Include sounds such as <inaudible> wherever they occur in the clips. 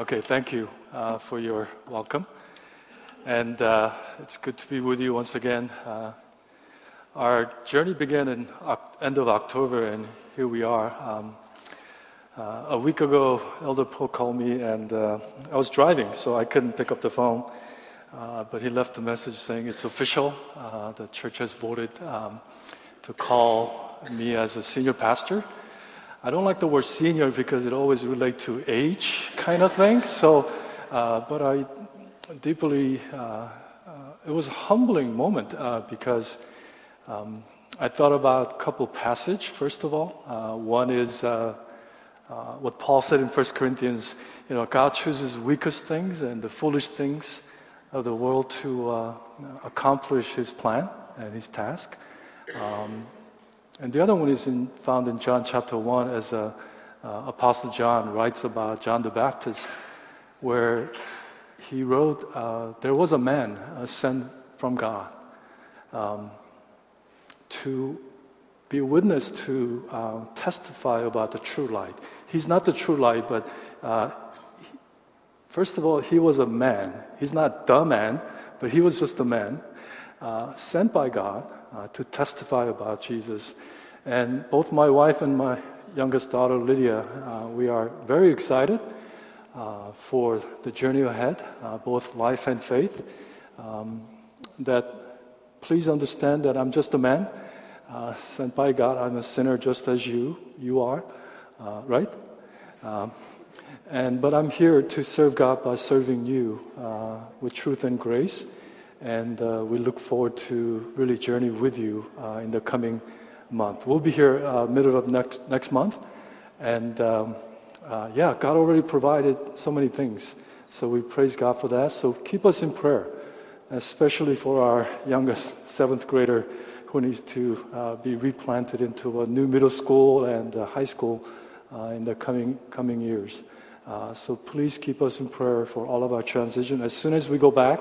Okay, thank you uh, for your welcome. And uh, it's good to be with you once again. Uh, our journey began in end of October, and here we are. Um, uh, a week ago, Elder Paul called me, and uh, I was driving, so I couldn't pick up the phone. Uh, but he left a message saying it's official. the church has voted um, to call me as a senior pastor. I don't like the word senior because it always relates to age kind of thing. So, uh, but I deeply, uh, uh, it was a humbling moment uh, because um, I thought about a couple passage. First of all, uh, one is what Paul said in 1 Corinthians. You know, God chooses weakest things and the foolish things of the world to accomplish His plan and His task. Um, and the other one is in, found in John chapter 1 as uh, Apostle John writes about John the Baptist, where he wrote, uh, There was a man sent from God um, to be a witness to uh, testify about the true light. He's not the true light, but uh, first of all, he was a man. He's not the man, but he was just a man uh, sent by God uh, to testify about Jesus. And both my wife and my youngest daughter, Lydia, uh, we are very excited uh, for the journey ahead, uh, both life and faith. Um, that please understand that I'm just a man uh, sent by God. I'm a sinner just as you, you are, uh, right? Um, and, but I'm here to serve God by serving you with truth and grace and uh, we look forward to really journey with you uh, in the coming month. We'll be here uh, middle of next next month, and um, uh, yeah, God already provided so many things. So we praise God for that. So keep us in prayer, especially for our youngest seventh grader who needs to uh, be replanted into a new middle school and high school uh, in the coming coming years. so please keep us in prayer for all of our transition. As soon as we go back.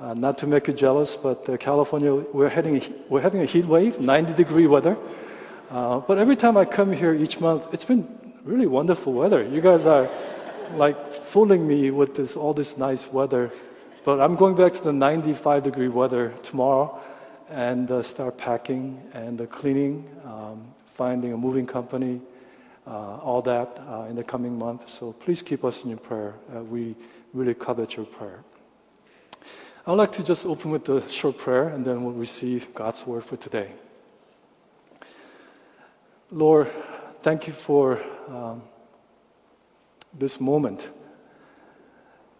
Uh, not to make you jealous, but uh, California, we're, heading, we're having a heat wave, 90 degree weather. Uh, but every time I come here each month, it's been really wonderful weather. You guys are like fooling me with this, all this nice weather. But I'm going back to the 95 degree weather tomorrow and uh, start packing and uh, cleaning, um, finding a moving company, all that in the coming month. So please keep us in your prayer. we really covet your prayer. I'd like to just open with a short prayer and then we'll receive God's word for today. Lord, thank you for um, this moment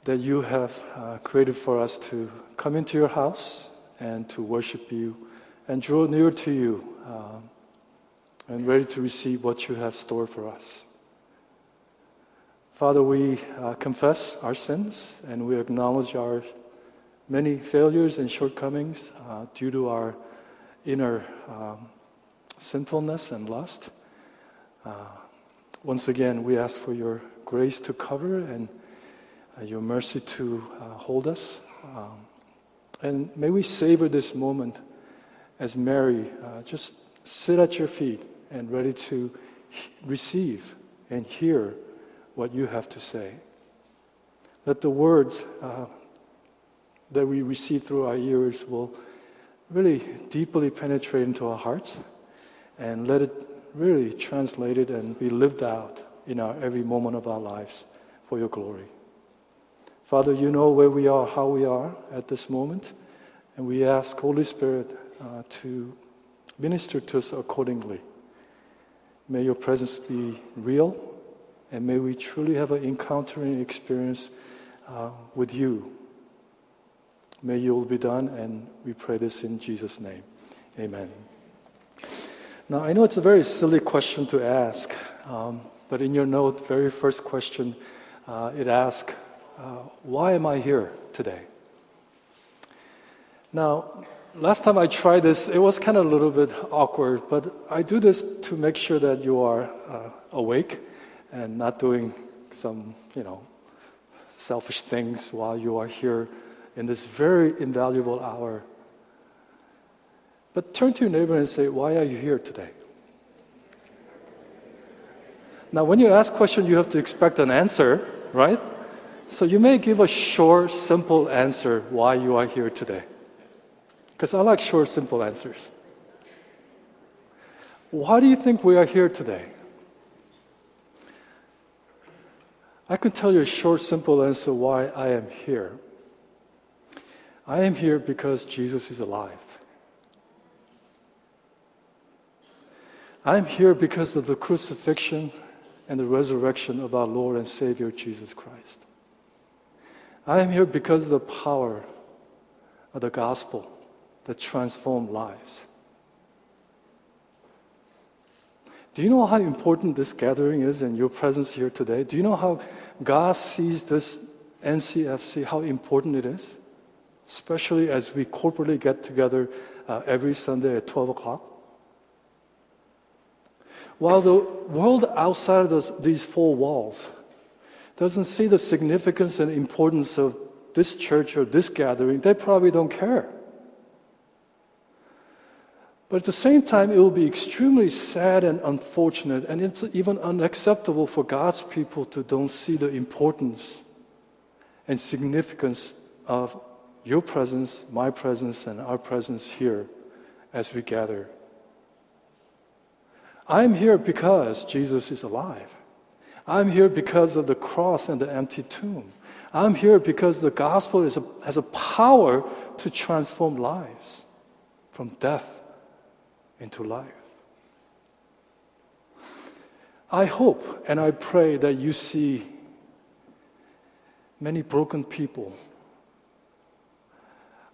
that you have uh, created for us to come into your house and to worship you and draw near to you um, and ready to receive what you have stored for us. Father, we uh, confess our sins and we acknowledge our many failures and shortcomings uh, due to our inner um, sinfulness and lust. Uh, once again, we ask for your grace to cover and uh, your mercy to uh, hold us. Um, and may we savor this moment as Mary, uh, just sit at your feet and ready to receive and hear what you have to say. Let the words uh, that we receive through our ears will really deeply penetrate into our hearts and let it really translate it and be lived out in our every moment of our lives for your glory. Father, you know where we are, how we are at this moment, and we ask Holy Spirit uh, to minister to us accordingly. May your presence be real, and may we truly have an encountering experience uh, with you May your will be done, and we pray this in Jesus' name. Amen. Now, I know it's a very silly question to ask, um, but in your note, very first question, uh, it asks, uh, Why am I here today? Now, last time I tried this, it was kind of a little bit awkward, but I do this to make sure that you are uh, awake and not doing some, you know, selfish things while you are here in this very invaluable hour. But turn to your neighbor and say, Why are you here today? Now, when you ask question, you have to expect an answer, right? So you may give a short, simple answer why you are here today. Because I like short, simple answers. Why do you think we are here today? I can tell you a short, simple answer why I am here. I am here because Jesus is alive. I am here because of the crucifixion and the resurrection of our Lord and Savior Jesus Christ. I am here because of the power of the gospel that transforms lives. Do you know how important this gathering is and your presence here today? Do you know how God sees this NCFC, how important it is? Especially as we corporately get together uh, every Sunday at 12 o'clock. While the world outside of those, these four walls doesn't see the significance and importance of this church or this gathering, they probably don't care. But at the same time, it will be extremely sad and unfortunate, and it's even unacceptable for God's people to don't see the importance and significance of your presence, my presence, and our presence here as we gather. I'm here because Jesus is alive. I'm here because of the cross and the empty tomb. I'm here because the gospel a, has a power to transform lives from death into life. I hope and I pray that you see many broken people.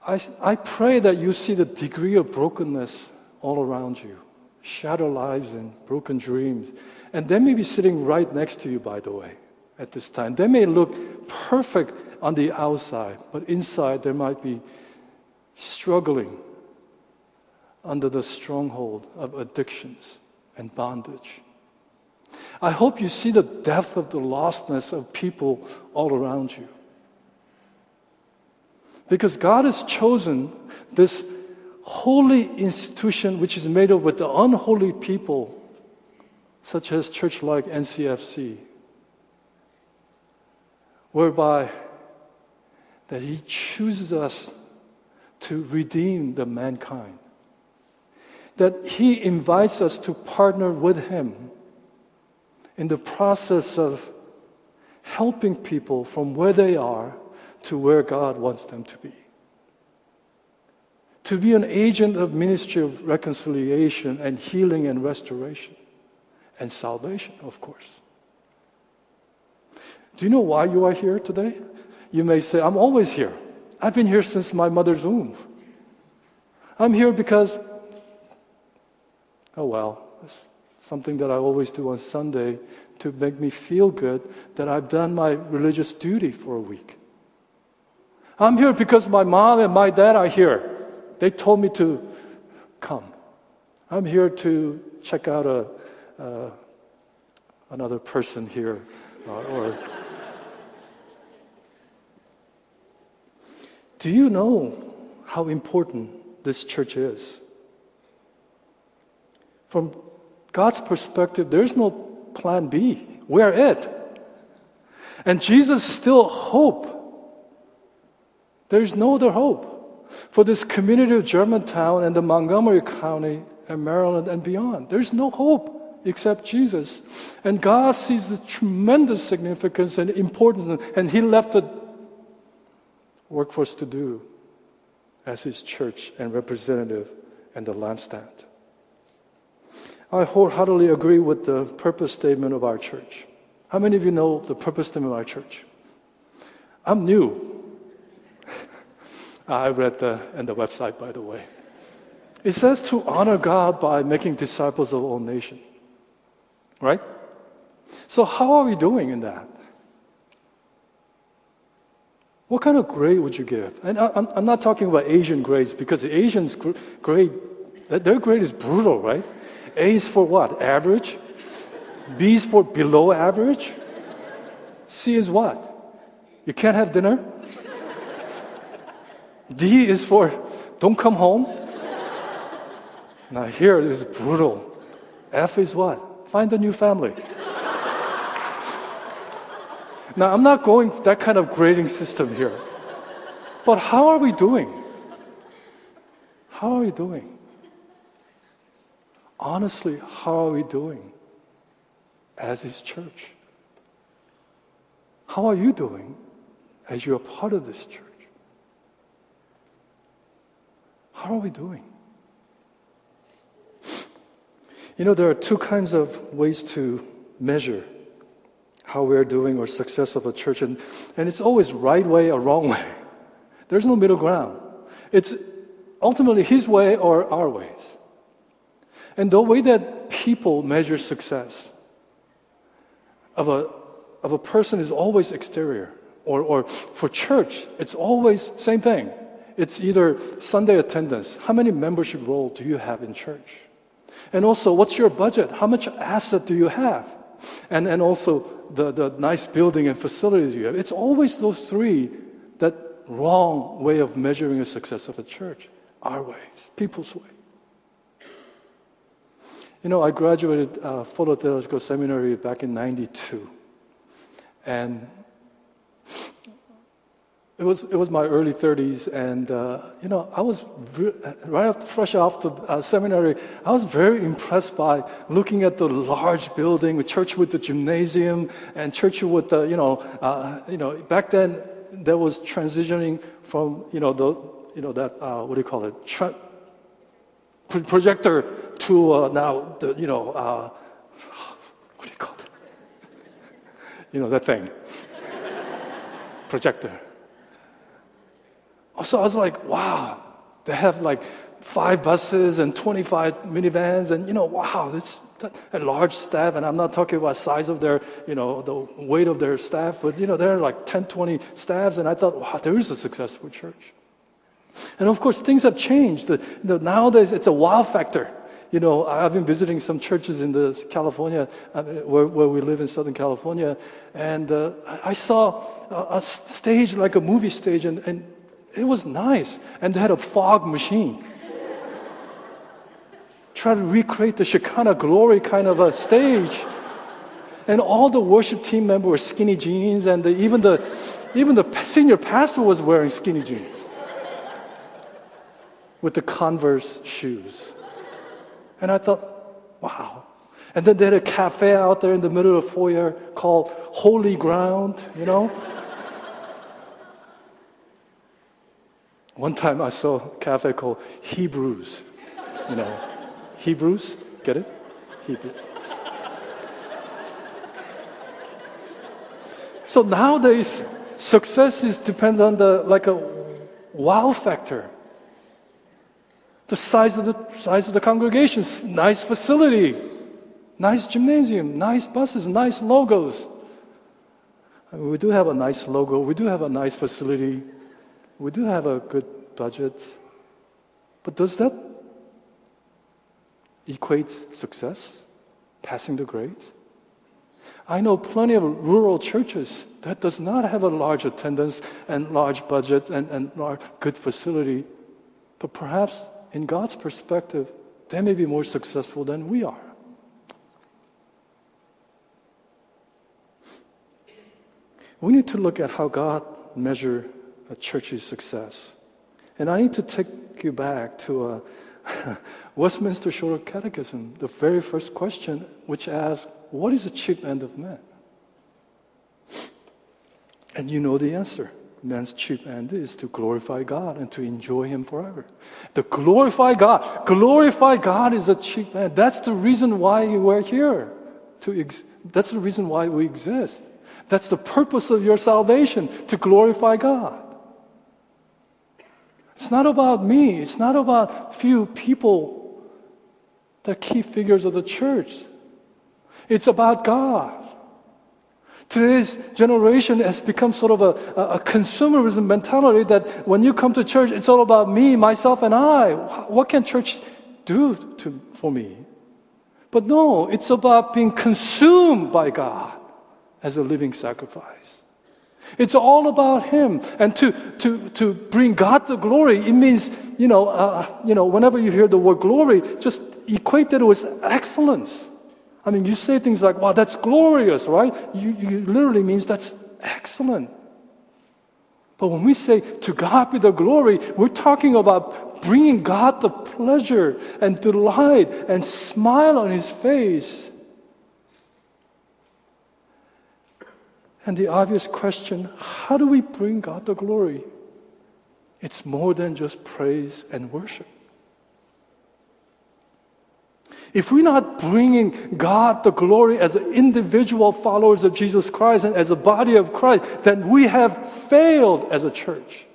I, I pray that you see the degree of brokenness all around you, shadow lives and broken dreams. And they may be sitting right next to you, by the way, at this time. They may look perfect on the outside, but inside there might be struggling under the stronghold of addictions and bondage. I hope you see the depth of the lostness of people all around you. Because God has chosen this holy institution which is made up with the unholy people, such as church like NCFC, whereby that He chooses us to redeem the mankind. That He invites us to partner with Him in the process of helping people from where they are to where God wants them to be. To be an agent of ministry of reconciliation and healing and restoration and salvation, of course. Do you know why you are here today? You may say, I'm always here. I've been here since my mother's womb. I'm here because oh well, it's something that I always do on Sunday to make me feel good that I've done my religious duty for a week. I'm here because my mom and my dad are here. They told me to come. I'm here to check out a, uh, another person here uh, or <laughs> Do you know how important this church is? From God's perspective, there's no plan B. We're it. And Jesus still hope. There's no other hope for this community of Germantown and the Montgomery County and Maryland and beyond. There's no hope except Jesus. And God sees the tremendous significance and importance, and He left the work for us to do as His church and representative and the lampstand. I wholeheartedly agree with the purpose statement of our church. How many of you know the purpose statement of our church? I'm new. I read the, in the website, by the way. It says to honor God by making disciples of all nations. Right? So, how are we doing in that? What kind of grade would you give? And I, am not talking about Asian grades because the Asians' grade, their grade is brutal, right? A is for what? Average. B is for below average. C is what? You can't have dinner. D is for don't come home. Now here is brutal. F is what? Find a new family. Now, I'm not going that kind of grading system here. But how are we doing? How are we doing? Honestly, how are we doing as His church? How are you doing as you're part of this church? How are we doing? You know, there are two kinds of ways to measure how we're doing or success of a church, and, and it's always right way or wrong way. There's no middle ground. It's ultimately his way or our ways. And the way that people measure success of a, of a person is always exterior. Or, or for church, it's always same thing. It's either Sunday attendance. How many membership roll do you have in church? And also, what's your budget? How much asset do you have? And, and also, the, the nice building and facilities you have. It's always those three that wrong way of measuring the success of a church. Our ways, people's way. You know, I graduated uh, Fuller Theological Seminary back in 92. And it was, it was my early 30s, and uh, you know, I was right after, fresh off the uh, seminary. I was very impressed by looking at the large building, the church with the gymnasium, and church with the, you know, uh, you know, back then there was transitioning from, you know, the, you know, that, uh, what do you call it, Tra- projector to uh, now, the, you know, uh, what do you call it? You know, that thing, <laughs> projector. So I was like, wow, they have like five buses and 25 minivans and, you know, wow, it's a large staff. And I'm not talking about size of their, you know, the weight of their staff, but, you know, there are like 10, 20 staffs. And I thought, wow, there is a successful church. And of course, things have changed. The, the, nowadays, it's a wow factor. You know, I've been visiting some churches in the California, uh, where, where we live in Southern California, and uh, I saw a, a, stage like a movie stage, and, and it was nice. And they had a fog machine. Try to recreate the Shekinah glory kind of a stage. And all the worship team members were skinny jeans, and the, even, the, even the senior pastor was wearing skinny jeans with the Converse shoes. And I thought, wow. And then they had a cafe out there in the middle of the foyer called Holy Ground, you know? One time I saw a cafe called Hebrews. You know, Hebrews, get it? Hebrew. So nowadays, success is depends on the like a wow factor. The size of the size of the congregation, nice facility, nice gymnasium, nice buses, nice logos. I mean, we do have a nice logo. We do have a nice facility. We do have a good budget, but does that equate success? Passing the grade? I know plenty of rural churches that does not have a large attendance and large budget and, and large, good facility, but perhaps in God's perspective, they may be more successful than we are. We need to look at how God measures a church's success. And I need to take you back to uh, a <laughs> Westminster Shorter Catechism, the very first question, which asks, What is the chief end of man? And you know the answer. Man's chief end is to glorify God and to enjoy Him forever. To glorify God. Glorify God is a chief end. That's the reason why we're here. To ex- that's the reason why we exist. That's the purpose of your salvation, to glorify God. It's not about me. It's not about few people, the key figures of the church. It's about God. Today's generation has become sort of a, a, consumerism mentality that when you come to church, it's all about me, myself, and I. What can church do to, for me? But no, it's about being consumed by God as a living sacrifice. It's all about Him. And to, to, to bring God the glory, it means, you know, uh, you know, whenever you hear the word glory, just equate that with excellence. I mean, you say things like, wow, that's glorious, right? You, you literally means that's excellent. But when we say to God be the glory, we're talking about bringing God the pleasure and delight and smile on his face. And the obvious question how do we bring God the glory? It's more than just praise and worship. If we're not bringing God the glory as individual followers of Jesus Christ and as a body of Christ, then we have failed as a church.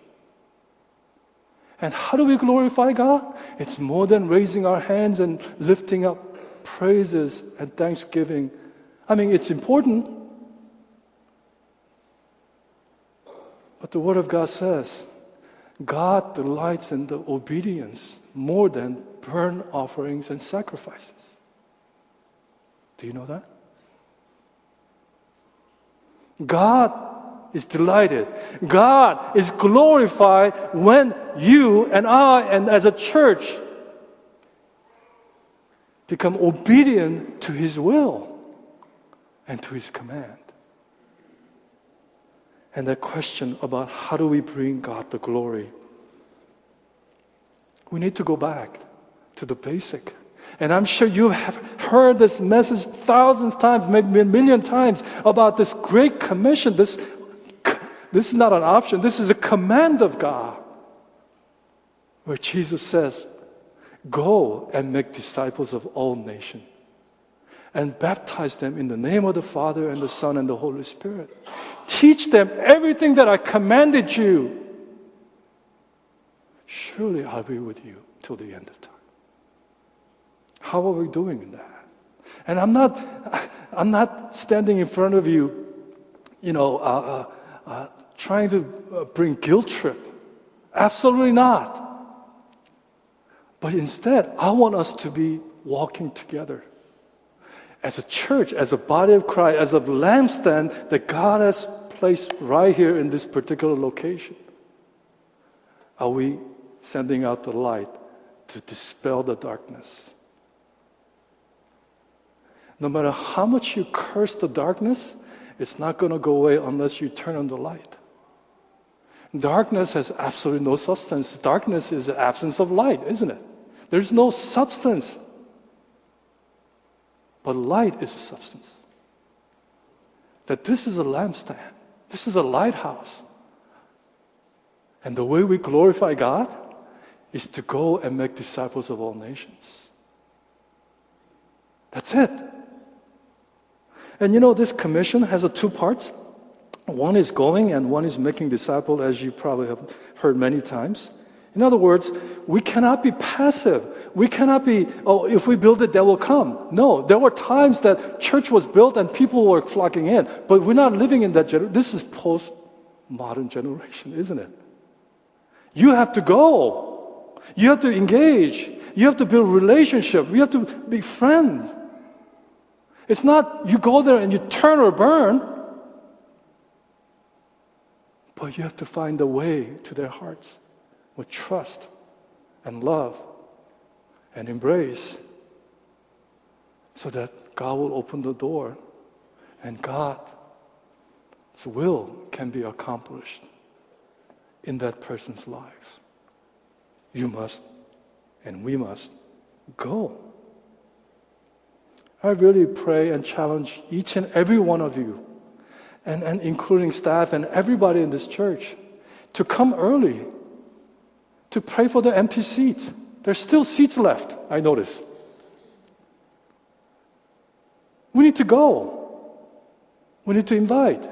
And how do we glorify God? It's more than raising our hands and lifting up praises and thanksgiving. I mean, it's important. But the Word of God says God delights in the obedience more than burnt offerings and sacrifices. Do you know that? God is delighted. God is glorified when you and I, and as a church, become obedient to His will and to His command. And that question about how do we bring God the glory, we need to go back to the basic. And I'm sure you have heard this message thousands of times, maybe a million times about this great commission. This, this is not an option, this is a command of God. Where Jesus says, Go and make disciples of all nations and baptize them in the name of the Father and the Son and the Holy Spirit. Teach them everything that I commanded you. Surely I'll be with you till the end of time. How are we doing in that? And I'm not, I'm not standing in front of you, you know, uh, uh, uh, trying to uh, bring guilt trip. Absolutely not. But instead, I want us to be walking together as a church, as a body of Christ, as a lampstand that God has placed right here in this particular location. Are we sending out the light to dispel the darkness? No matter how much you curse the darkness, it's not going to go away unless you turn on the light. Darkness has absolutely no substance. Darkness is the absence of light, isn't it? There's no substance. But light is a substance. That this is a lampstand, this is a lighthouse. And the way we glorify God is to go and make disciples of all nations. That's it. And you know, this commission has a two parts. One is going and one is making disciples, as you probably have heard many times. In other words, we cannot be passive. We cannot be, oh, if we build it, they will come. No, there were times that church was built and people were flocking in, but we're not living in that generation. This is post-modern generation, isn't it? You have to go. You have to engage. You have to build relationship. You have to be friends. It's not you go there and you turn or burn, but you have to find a way to their hearts with trust and love and embrace so that God will open the door and God's will can be accomplished in that person's life. You must and we must go. I really pray and challenge each and every one of you, and, and including staff and everybody in this church, to come early to pray for the empty seats. There's still seats left, I notice. We need to go. We need to invite.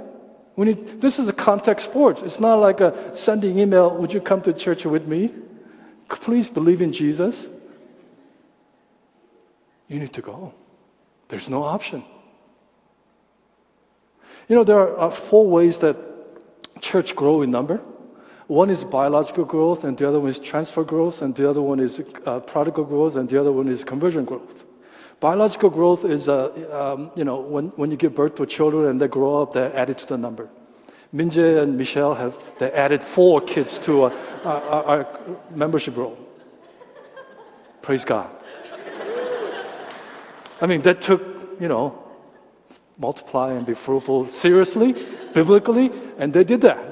We need, this is a contact sport. It's not like a sending email, would you come to church with me? Please believe in Jesus. You need to go. There's no option. You know, there are four ways that church grow in number. One is biological growth, and the other one is transfer growth, and the other one is uh, prodigal growth, and the other one is conversion growth. Biological growth is, uh, um, you know, when, when you give birth to children and they grow up, they're added to the number. Minje and Michelle have they added four kids to uh, our, our membership roll. Praise God. I mean, that took, you know, multiply and be fruitful seriously, biblically, and they did that.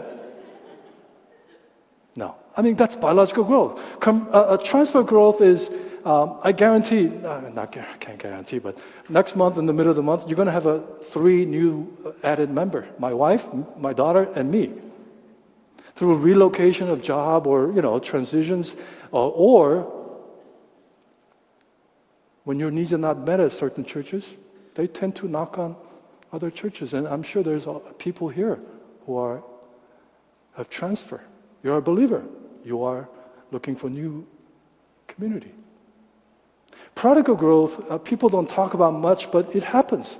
I mean, that's biological growth. Com- uh, uh, transfer growth is, um, I guarantee, uh, not I can't guarantee, but next month, in the middle of the month, you're going to have a three new added member my wife, my daughter, and me. Through relocation of job or, you know, transitions, uh, or when your needs are not met at certain churches, they tend to knock on other churches. And I'm sure there's people here who are, have transferred. You're a believer. You are looking for new community. Prodigal growth, uh, people don't talk about much, but it happens.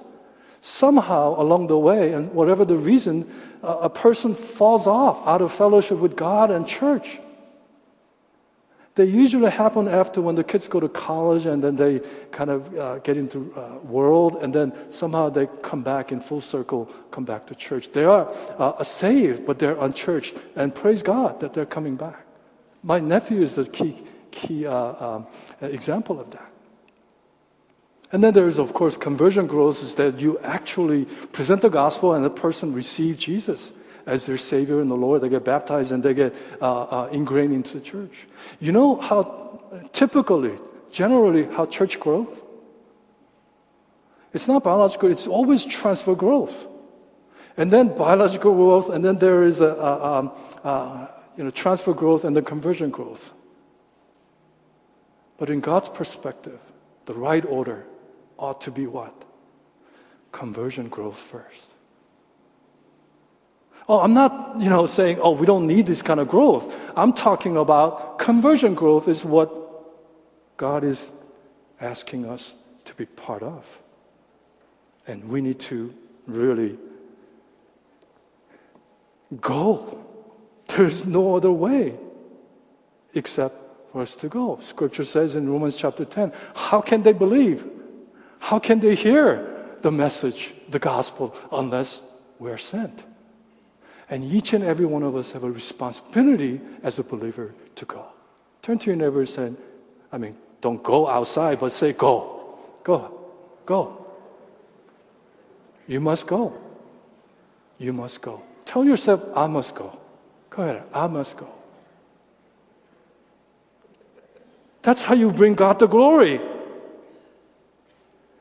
Somehow along the way, and whatever the reason, uh, a person falls off out of fellowship with God and church. They usually happen after when the kids go to college and then they kind of uh, get into uh, world and then somehow they come back in full circle, come back to church. They are uh, saved, but they're unchurched, and praise God that they're coming back. My nephew is a key key uh, um, example of that. And then there is, of course, conversion growth is that you actually present the gospel and the person receives Jesus as their Savior and the Lord. They get baptized and they get uh, uh, ingrained into the church. You know how typically, generally, how church grows? It's not biological, it's always transfer growth. And then biological growth, and then there is a, a, um, a you know, transfer growth and the conversion growth. But in God's perspective, the right order ought to be what? Conversion growth first. Oh, I'm not, you know, saying, oh, we don't need this kind of growth. I'm talking about conversion growth is what God is asking us to be part of. And we need to really go. There's no other way except for us to go. Scripture says in Romans chapter 10, how can they believe? How can they hear the message, the gospel, unless we're sent? And each and every one of us have a responsibility as a believer to go. Turn to your neighbor and say, I mean, don't go outside, but say, go. Go. Go. You must go. You must go. Tell yourself, I must go. Go ahead. I must go. That's how you bring God the glory.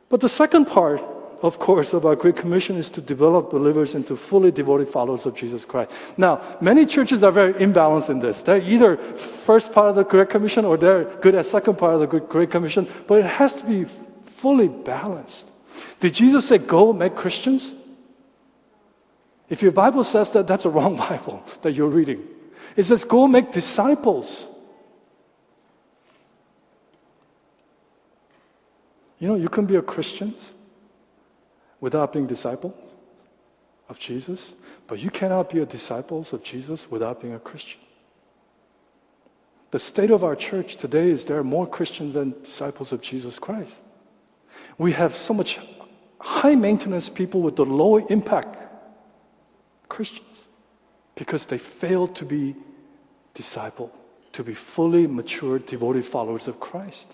But the second part of course, of our Great Commission is to develop believers into fully devoted followers of Jesus Christ. Now, many churches are very imbalanced in this. They're either first part of the Great Commission or they're good at second part of the Great Commission, but it has to be fully balanced. Did Jesus say, go make Christians? If your Bible says that, that's a wrong <laughs> Bible that you're reading. It says, go make disciples. You know, you can be a Christian without being disciple of Jesus, but you cannot be a disciple of Jesus without being a Christian. The state of our church today is there are more Christians than disciples of Jesus Christ. We have so much high maintenance people with the low impact Christians because they failed to be disciple, to be fully mature, devoted followers of Christ.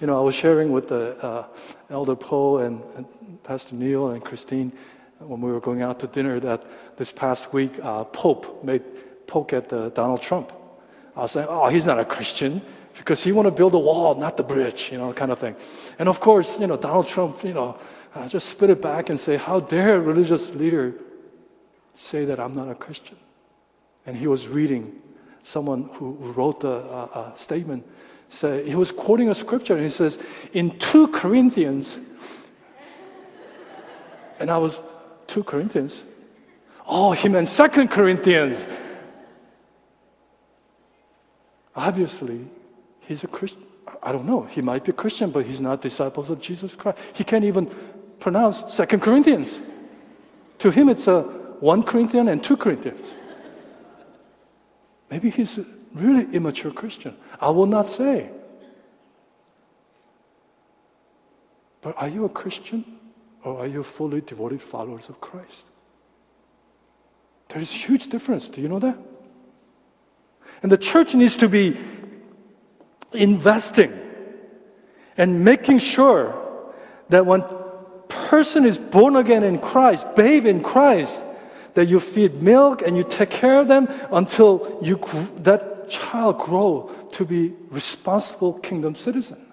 You know, I was sharing with the uh, Elder Poe and, and, Pastor Neil and Christine when we were going out to dinner that this past week uh, Pope made poke at uh, Donald Trump. I was saying, oh, he's not a Christian because he want to build a wall, not the bridge, you know, kind of thing. And of course, you know, Donald Trump, you know, uh, just spit it back and say, how dare a religious leader say that I'm not a Christian? And he was reading someone who, wrote the uh, uh, statement so he was quoting a scripture and he says, in 2 Corinthians, and I was, 2 Corinthians? Oh, he meant 2 Corinthians. Obviously, he's a Christian. I don't know. He might be a Christian, but he's not disciples of Jesus Christ. He can't even pronounce 2 Corinthians. To him, it's a 1 Corinthian and 2 Corinthians. Maybe he's a really immature Christian. I will not say. But are you a Christian or are you fully devoted followers of Christ? There is a huge difference. Do you know that? And the church needs to be investing and making sure that when person is born again in Christ, babe in Christ, that you feed milk and you take care of them until you, that child grow to be responsible kingdom citizen.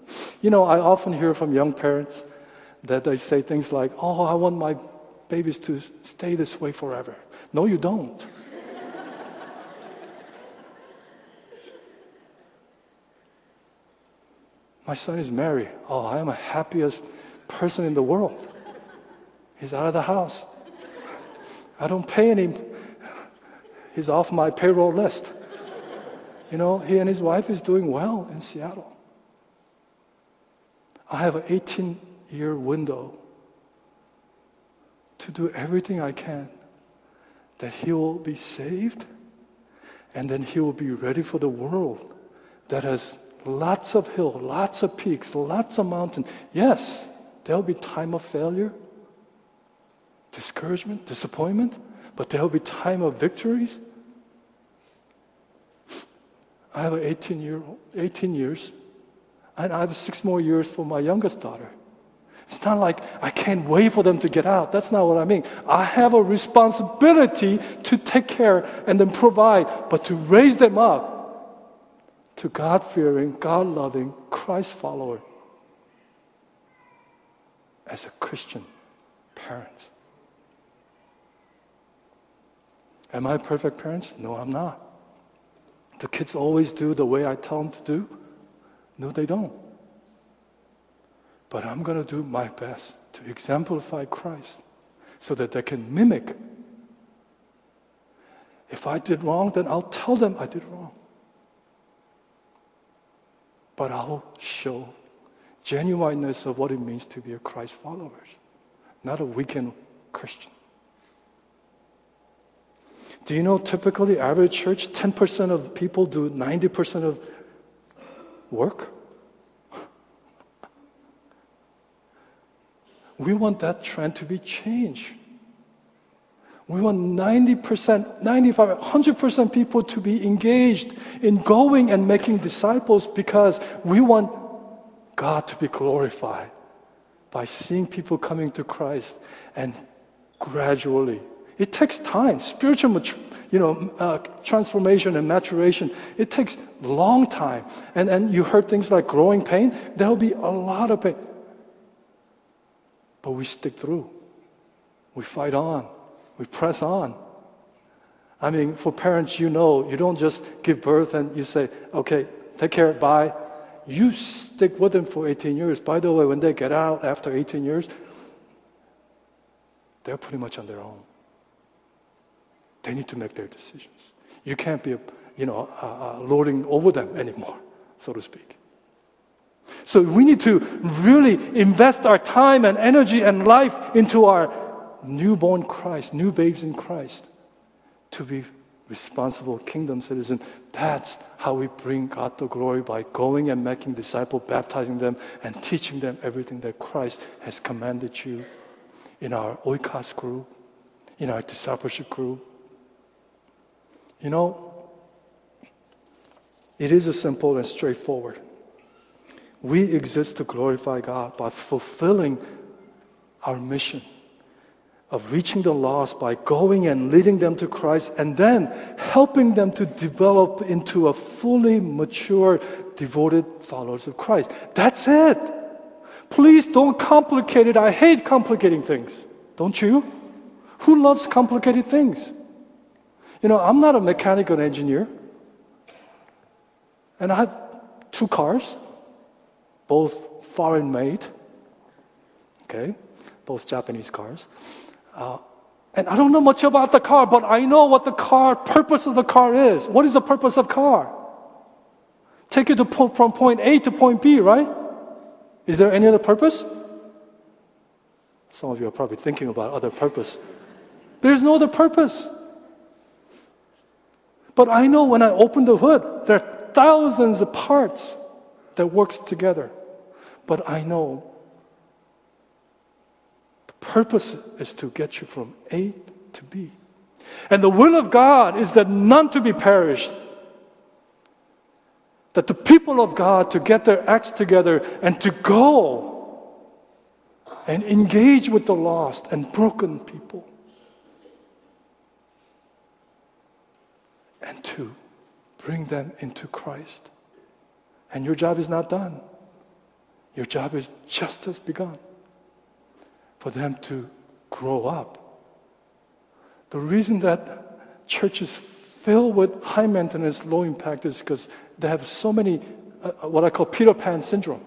You know, I often hear from young parents that they say things like, "Oh, I want my babies to stay this way forever." No, you don't. <laughs> my son is married. Oh, I am the happiest person in the world. He's out of the house. I don't pay any. He's off my payroll list. You know, he and his wife is doing well in Seattle. I have an 18 year window to do everything I can that he will be saved and then he will be ready for the world that has lots of hills, lots of peaks, lots of mountains. Yes, there'll be time of failure, discouragement, disappointment, but there'll be time of victories. I have 18, year, 18 years, and I have six more years for my youngest daughter. It's not like I can't wait for them to get out. That's not what I mean. I have a responsibility to take care and then provide, but to raise them up to God fearing, God loving, Christ follower as a Christian parent. Am I perfect parents? No, I'm not. The kids always do the way I tell them to do? No, they don't. But I'm going to do my best to exemplify Christ so that they can mimic. If I did wrong, then I'll tell them I did wrong. But I'll show genuineness of what it means to be a Christ follower, not a weekend Christian. Do you know typically average church 10% of people do 90% of work? We want that trend to be changed. We want 90%, 95, 100% people to be engaged in going and making disciples because we want God to be glorified by seeing people coming to Christ and gradually it takes time. Spiritual, you know, uh, transformation and maturation. It takes long time. And and you heard things like growing pain. There'll be a lot of pain, but we stick through. We fight on. We press on. I mean, for parents, you know, you don't just give birth and you say, "Okay, take care, bye." You stick with them for 18 years. By the way, when they get out after 18 years, they're pretty much on their own. They need to make their decisions. You can't be, you know, uh, uh, lording over them anymore, so to speak. So we need to really invest our time and energy and life into our newborn Christ, new babes in Christ, to be responsible kingdom citizens. That's how we bring God the glory by going and making disciples, baptizing them, and teaching them everything that Christ has commanded you in our oikos group, in our discipleship group, you know, it is simple and straightforward. We exist to glorify God by fulfilling our mission of reaching the lost by going and leading them to Christ and then helping them to develop into a fully mature, devoted followers of Christ. That's it. Please don't complicate it. I hate complicating things. Don't you? Who loves complicated things? You know, I'm not a mechanical engineer. And I have two cars, both foreign made, okay, both Japanese cars. Uh, and I don't know much about the car, but I know what the car, purpose of the car is. What is the purpose of car? Take you to po- from point A to point B, right? Is there any other purpose? Some of you are probably thinking about other purpose. There's no other purpose. But I know when I open the hood, there are thousands of parts that works together. But I know the purpose is to get you from A to B. And the will of God is that none to be perished. That the people of God to get their acts together and to go and engage with the lost and broken people. Two, bring them into Christ. And your job is not done. Your job is just as begun for them to grow up. The reason that church is filled with high maintenance, low impact is because they have so many, uh, what I call Peter Pan syndrome.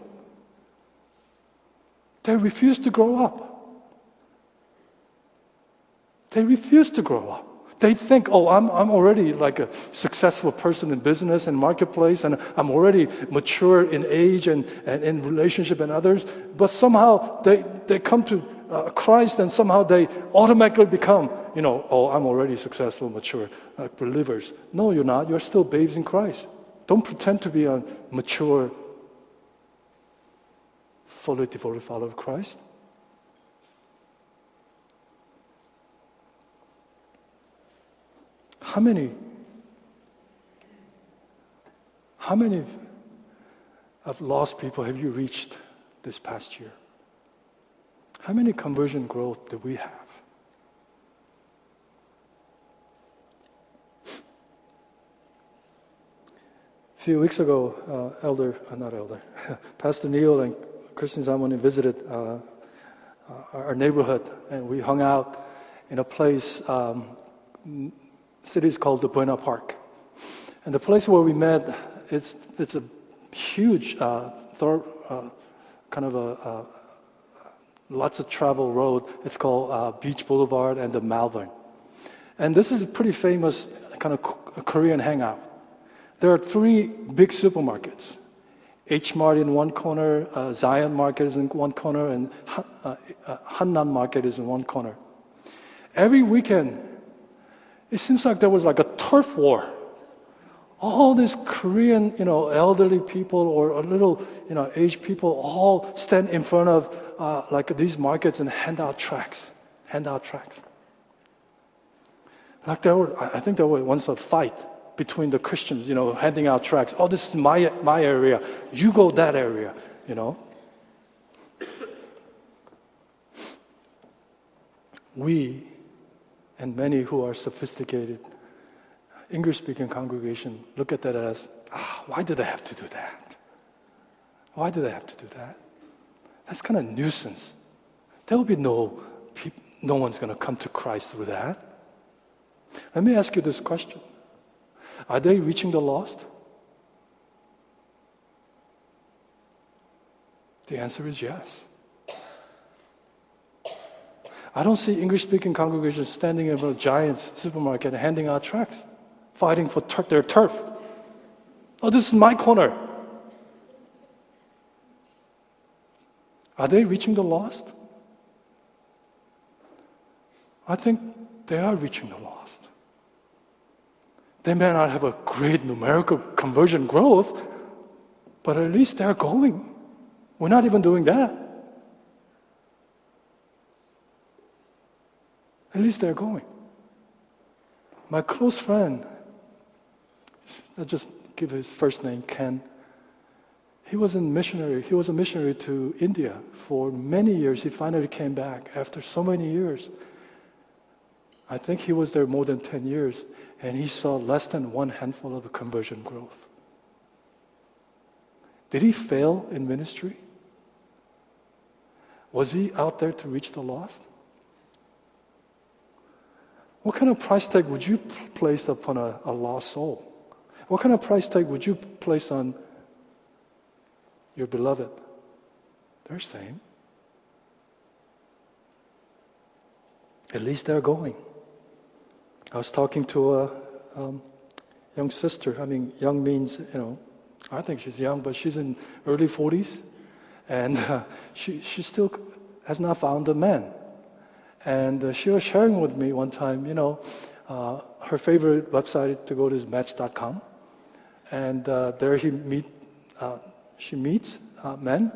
They refuse to grow up. They refuse to grow up. They think, oh, I'm, I'm already like a successful person in business and marketplace, and I'm already mature in age and, and in relationship and others. But somehow they, they come to uh, Christ and somehow they automatically become, you know, oh, I'm already successful, mature, like believers. No, you're not. You're still babes in Christ. Don't pretend to be a mature, fully devoted follower of Christ. How many? How many of lost people have you reached this past year? How many conversion growth do we have? A few weeks ago, uh, Elder, uh, not Elder, <laughs> Pastor Neil and Christian Zamoni visited uh, uh, our neighborhood, and we hung out in a place. Um, city is called the Buena Park, and the place where we met, it's it's a huge, uh, uh, kind of a lots of travel road. It's called uh, Beach Boulevard and the Malvern. And this is a pretty famous kind of Korean hangout. There are three big supermarkets. H Mart in one corner, uh, Zion Market is in one corner, and uh, uh, Hannam Market is in one corner. Every weekend, it seems like there was like a turf war. All these Korean, you know, elderly people or a little, you know, aged people all stand in front of uh, like these markets and hand out tracts, hand out tracts. Like there were, I think there was once a fight between the Christians, you know, handing out tracts. Oh, this is my, my area. You go that area, you know. We and many who are sophisticated English speaking congregation look at that as, ah, why do they have to do that? Why do they have to do that? That's kind of nuisance. There will be no, no one's going to come to Christ with that. Let me ask you this question Are they reaching the lost? The answer is yes. I don't see English speaking congregations standing in a giant supermarket handing out tracts, fighting for their turf. Oh, this is my corner. Are they reaching the lost? I think they are reaching the lost. They may not have a great numerical conversion growth, but at least they're going. We're not even doing that. At least they're going. My close friend, I'll just give his first name, Ken. He was a missionary. He was a missionary to India for many years. He finally came back after so many years. I think he was there more than 10 years, and he saw less than one handful of conversion growth. Did he fail in ministry? Was he out there to reach the lost? What kind of price tag would you place upon a, a lost soul? What kind of price tag would you place on your beloved. They're same. At least they're going. I was talking to a um, young sister. I mean, young means, you know, I think she's young, but she's in early 40s. And uh, she, she still has not found a man. And uh, she was sharing with me one time, you know, uh, her favorite website to go to is match.com. And uh, there he meet she meets men,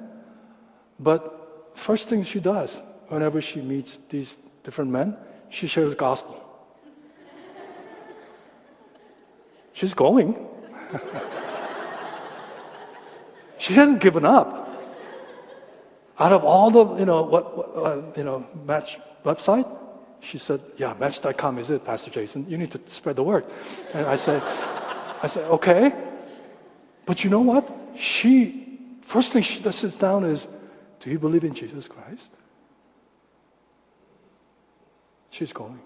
but first thing she does whenever she meets these different men, she shares gospel. She's going. <laughs> she hasn't given up. Out of all the, you know, what, what uh, you know, match website, she said, yeah, match.com is it, Pastor Jason. You need to spread the word. And I said, I said, okay. But you know what? She, first thing she sits down is, do you believe in Jesus Christ? She's going.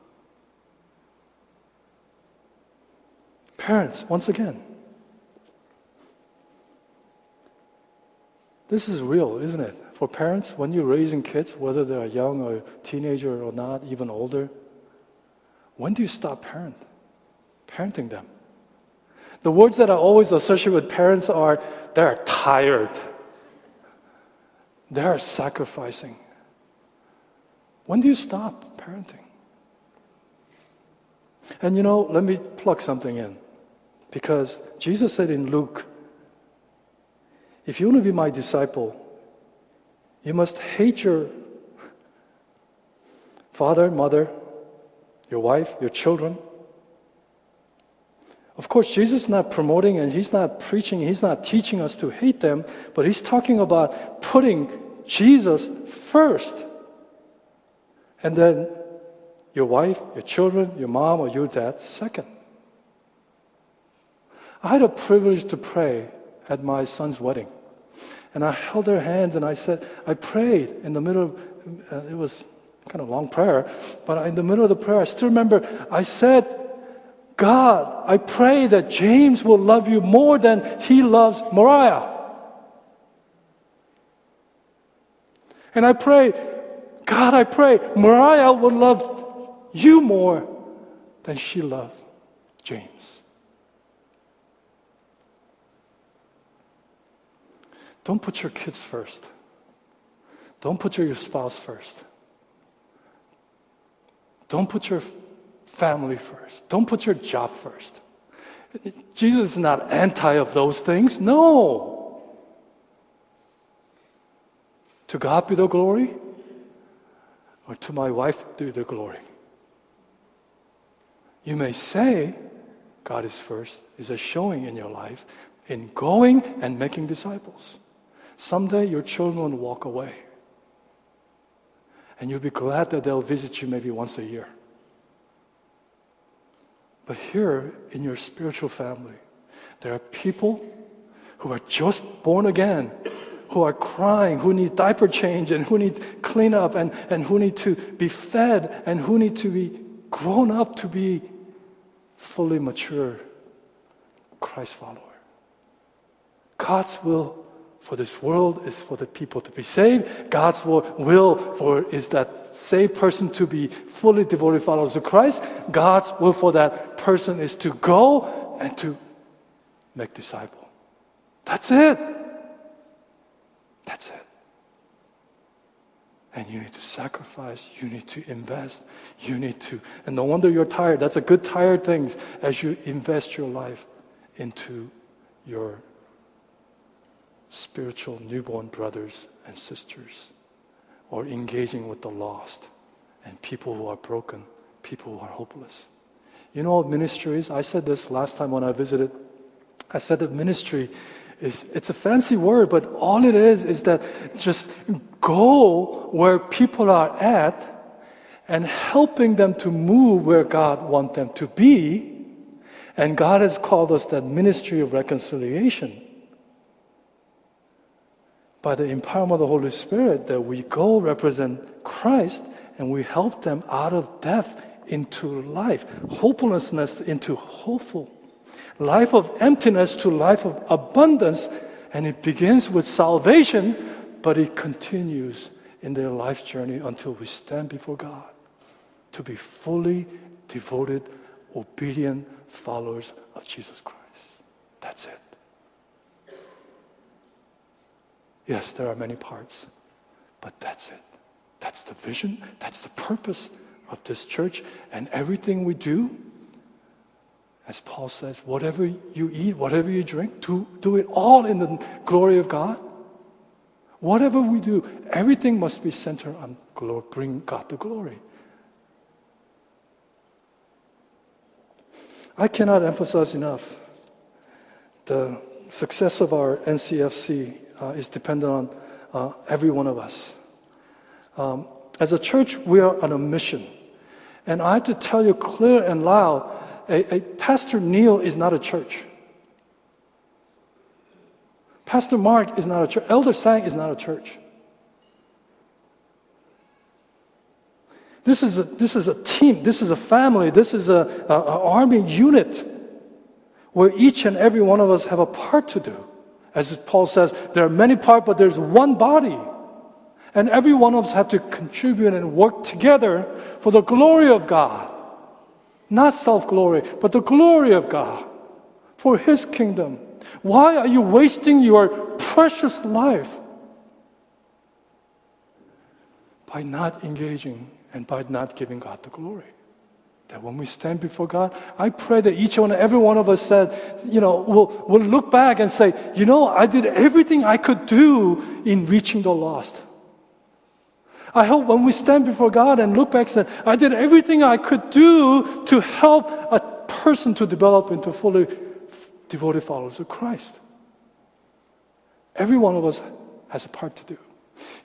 Parents, once again, this is real, isn't it? For parents, when you're raising kids, whether they're young or teenager or not, even older, when do you stop parent? Parenting them. The words that are always associated with parents are they're tired. They're sacrificing. When do you stop parenting? And you know, let me plug something in. Because Jesus said in Luke, if you want to be my disciple, you must hate your father, mother, your wife, your children. Of course, Jesus is not promoting and he's not preaching, he's not teaching us to hate them, but he's talking about putting Jesus first. And then your wife, your children, your mom, or your dad second. I had a privilege to pray at my son's wedding. And I held their hands and I said, I prayed in the middle of, uh, it was kind of long prayer, but in the middle of the prayer, I still remember I said, God, I pray that James will love you more than he loves Mariah. And I pray, God, I pray Mariah will love you more than she loved James. Don't put your kids first. Don't put your spouse first. Don't put your family first. Don't put your job first. Jesus is not anti of those things. No. To God be the glory, or to my wife be the glory. You may say, God is first, is a showing in your life in going and making disciples. Someday your children will walk away. And you'll be glad that they'll visit you maybe once a year. But here in your spiritual family, there are people who are just born again, who are crying, who need diaper change, and who need cleanup, and, and who need to be fed, and who need to be grown up to be fully mature Christ follower. God's will for this world is for the people to be saved. God's will for is that saved person to be fully devoted followers of Christ. God's will for that person is to go and to make disciple. That's it. That's it. And you need to sacrifice, you need to invest, you need to, and no wonder you're tired. That's a good tired things as you invest your life into your spiritual newborn brothers and sisters, or engaging with the lost and people who are broken, people who are hopeless. You know is? I said this last time when I visited. I said that ministry is it's a fancy word, but all it is is that just go where people are at and helping them to move where God wants them to be. And God has called us that ministry of reconciliation by the empowerment of the Holy Spirit that we go represent Christ and we help them out of death into life, hopelessness into hopeful, life of emptiness to life of abundance. And it begins with salvation, but it continues in their life journey until we stand before God to be fully devoted, obedient followers of Jesus Christ. That's it. Yes, there are many parts, but that's it. That's the vision, that's the purpose of this church, and everything we do. As Paul says, whatever you eat, whatever you drink, do, do it all in the glory of God. Whatever we do, everything must be centered on glory, bring God the glory. I cannot emphasize enough the success of our NCFC uh, is dependent on uh, every one of us. Um, as a church, we are on a mission. And I have to tell you clear and loud a, a Pastor Neil is not a church. Pastor Mark is not a church. Elder Sang is not a church. This is a, this is a team. This is a family. This is a, a, a army unit where each and every one of us have a part to do. As Paul says, there are many parts, but there's one body. And every one of us had to contribute and work together for the glory of God. Not self glory, but the glory of God for His kingdom. Why are you wasting your precious life by not engaging and by not giving God the glory? That when we stand before God, I pray that each one, every one of us said, you know, will will look back and say, you know, I did everything I could do in reaching the lost. I hope when we stand before God and look back and say, I did everything I could do to help a person to develop into fully devoted followers of Christ. Every one of us has a part to do.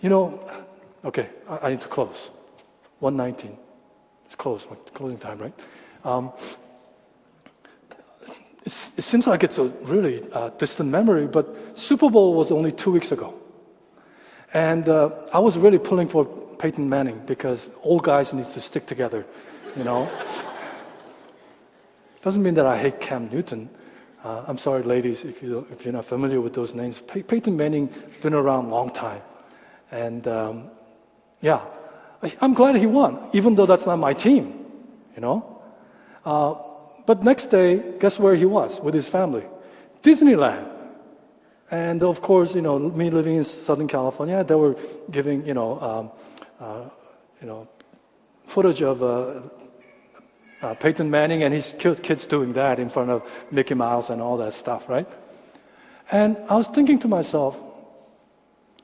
You know, okay, I, I need to close. 119. It's close, closing time, right? Um, it seems like it's a really uh, distant memory, but Super Bowl was only two weeks ago. And uh, I was really pulling for Peyton Manning because old guys need to stick together, you know. <laughs> Doesn't mean that I hate Cam Newton. Uh, I'm sorry, ladies, if, you, if you're not familiar with those names. Pey- Peyton Manning's been around a long time. And um, yeah, I'm glad he won, even though that's not my team, you know. Uh, but next day, guess where he was with his family? Disneyland. And of course, you know, me living in Southern California, they were giving, you know, um, uh, you know, footage of uh, uh, Peyton Manning and his kids doing that in front of Mickey Mouse and all that stuff, right? And I was thinking to myself,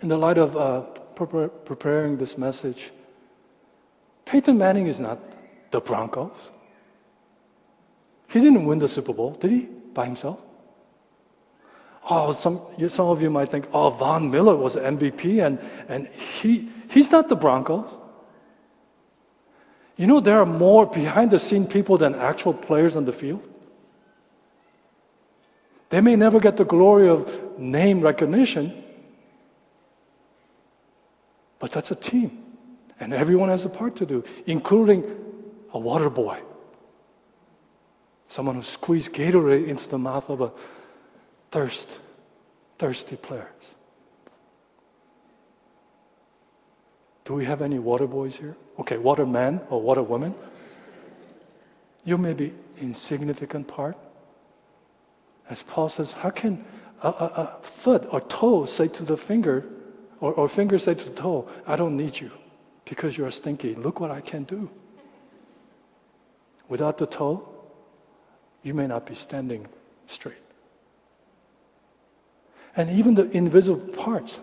in the light of uh, pre- preparing this message, Peyton Manning is not the Broncos. He didn't win the Super Bowl, did he? By himself? Oh, some, some of you might think, oh, Von Miller was MVP and, and he, he's not the Broncos. You know, there are more behind the scene people than actual players on the field. They may never get the glory of name recognition, but that's a team. And everyone has a part to do, including a water boy. Someone who squeezed Gatorade into the mouth of a thirst, thirsty players. Do we have any water boys here? Okay, water men or water women? You may be insignificant part. As Paul says, how can a, a, a foot or toe say to the finger, or, or finger say to the toe, I don't need you because you're stinky. Look what I can do. Without the toe, you may not be standing straight. And even the invisible parts.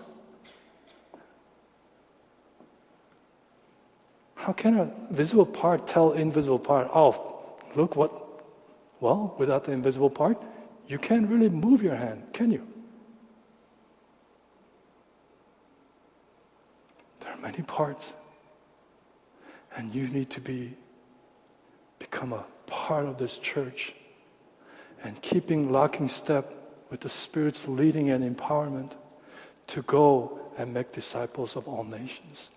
How can a visible part tell invisible part, oh, look what? Well, without the invisible part, you can't really move your hand, can you? There are many parts and you need to be become a part of this church and keeping locking step with the Spirit's leading and empowerment to go and make disciples of all nations.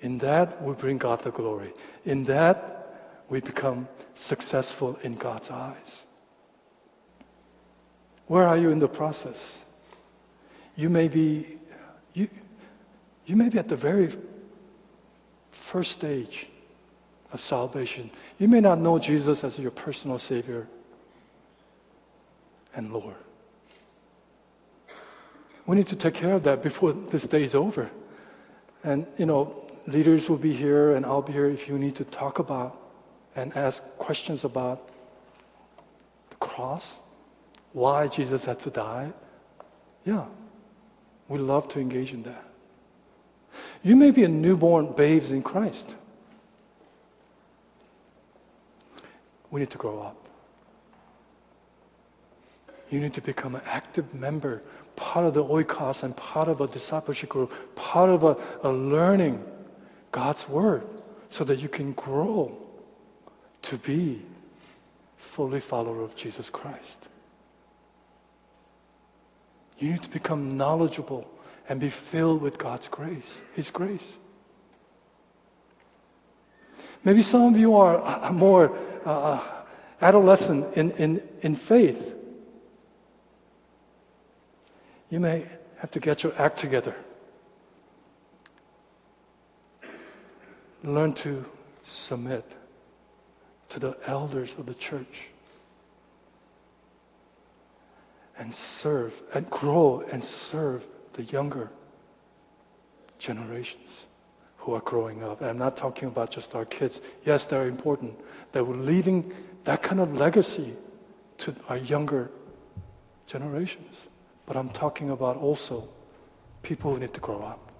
In that, we bring God the glory. In that, we become successful in God's eyes. Where are you in the process? You may be, you, you may be at the very first stage of salvation. You may not know Jesus as your personal Savior and Lord. We need to take care of that before this day is over. And, you know, leaders will be here and I'll be here if you need to talk about and ask questions about the cross, why Jesus had to die. Yeah, we love to engage in that. You may be a newborn babes in Christ. We need to grow up. You need to become an active member, part of the oikos and part of a discipleship group, part of a, a learning God's word so that you can grow to be fully follower of Jesus Christ. You need to become knowledgeable and be filled with God's grace, His grace. Maybe some of you are uh, more uh, adolescent in, in, in faith. You may have to get your act together. Learn to submit to the elders of the church and serve and grow and serve the younger generations who are growing up. And I'm not talking about just our kids. Yes, they're important. That we're leaving that kind of legacy to our younger generations. But I'm talking about also people who need to grow up.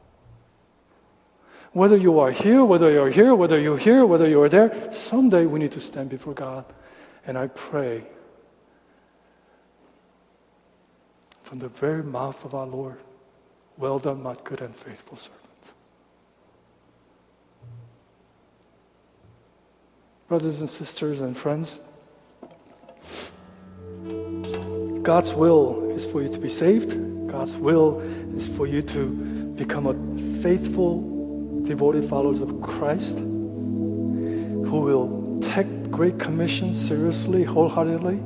Whether you are here, whether you're here, whether you're here, whether you're there, someday we need to stand before God. And I pray from the very mouth of our Lord, well done, my good and faithful servant. Brothers and sisters and friends, God's will is for you to be saved. God's will is for you to become a faithful, devoted followers of Christ who will take Great Commission seriously, wholeheartedly,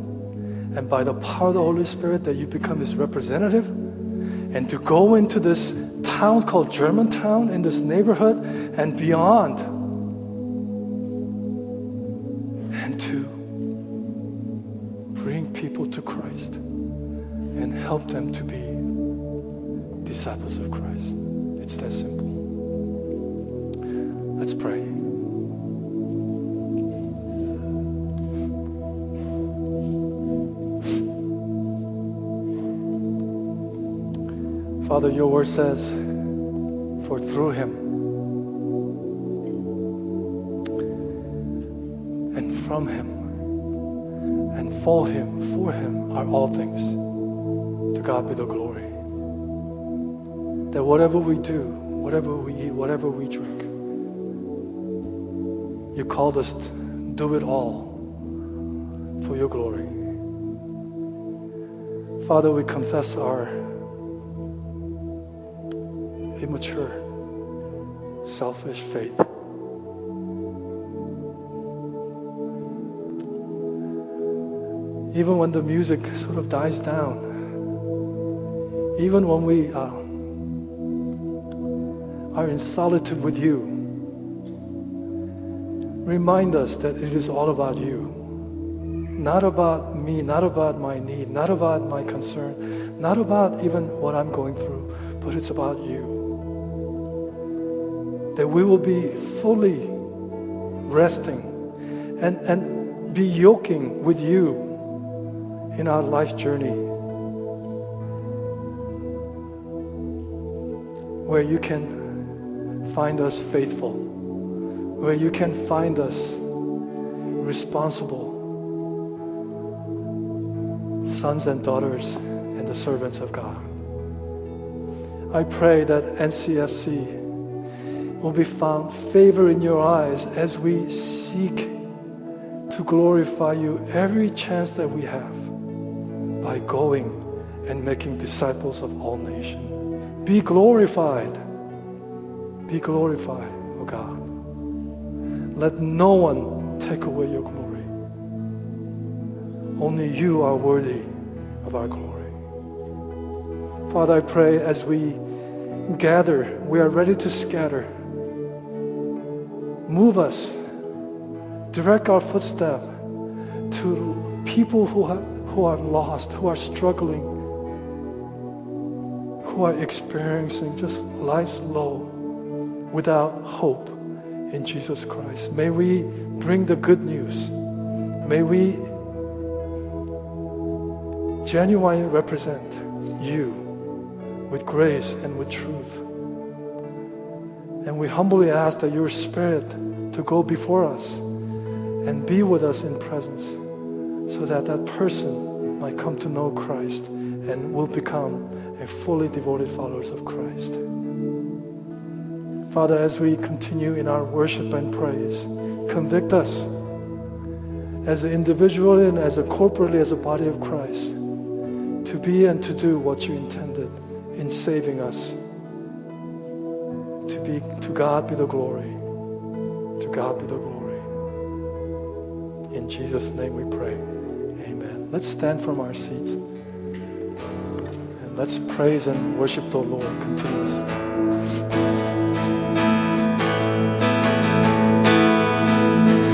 and by the power of the Holy Spirit that you become His representative, and to go into this town called Germantown, in this neighborhood, and beyond Father, your word says, for through him and from him and for him, for him are all things. To God be the glory. That whatever we do, whatever we eat, whatever we drink, you called us to do it all for your glory. Father, we confess our immature, selfish faith. Even when the music sort of dies down, even when we uh, are in solitude with you, remind us that it is all about you. Not about me, not about my need, not about my concern, not about even what I'm going through, but it's about you. That we will be fully resting and, and be yoking with you in our life journey where you can find us faithful, where you can find us responsible sons and daughters and the servants of God. I pray that NCFC will be found favor in your eyes as we seek to glorify you every chance that we have by going and making disciples of all nations. Be glorified. Be glorified, oh God. Let no one take away your glory. Only you are worthy of our glory. Father, I pray as we gather, we are ready to scatter. Move us, direct our footstep to people who are, who are lost, who are struggling, who are experiencing just life's low without hope in Jesus Christ. May we bring the good news. May we genuinely represent you with grace and with truth. And we humbly ask that your Spirit to go before us and be with us in presence so that that person might come to know Christ and will become a fully devoted followers of Christ. Father, as we continue in our worship and praise, convict us as an individual and as a corporately as a body of Christ to be and to do what you intended in saving us. To God be the glory. To God be the glory. In Jesus' name we pray. Amen. Let's stand from our seats and let's praise and worship the Lord continuously.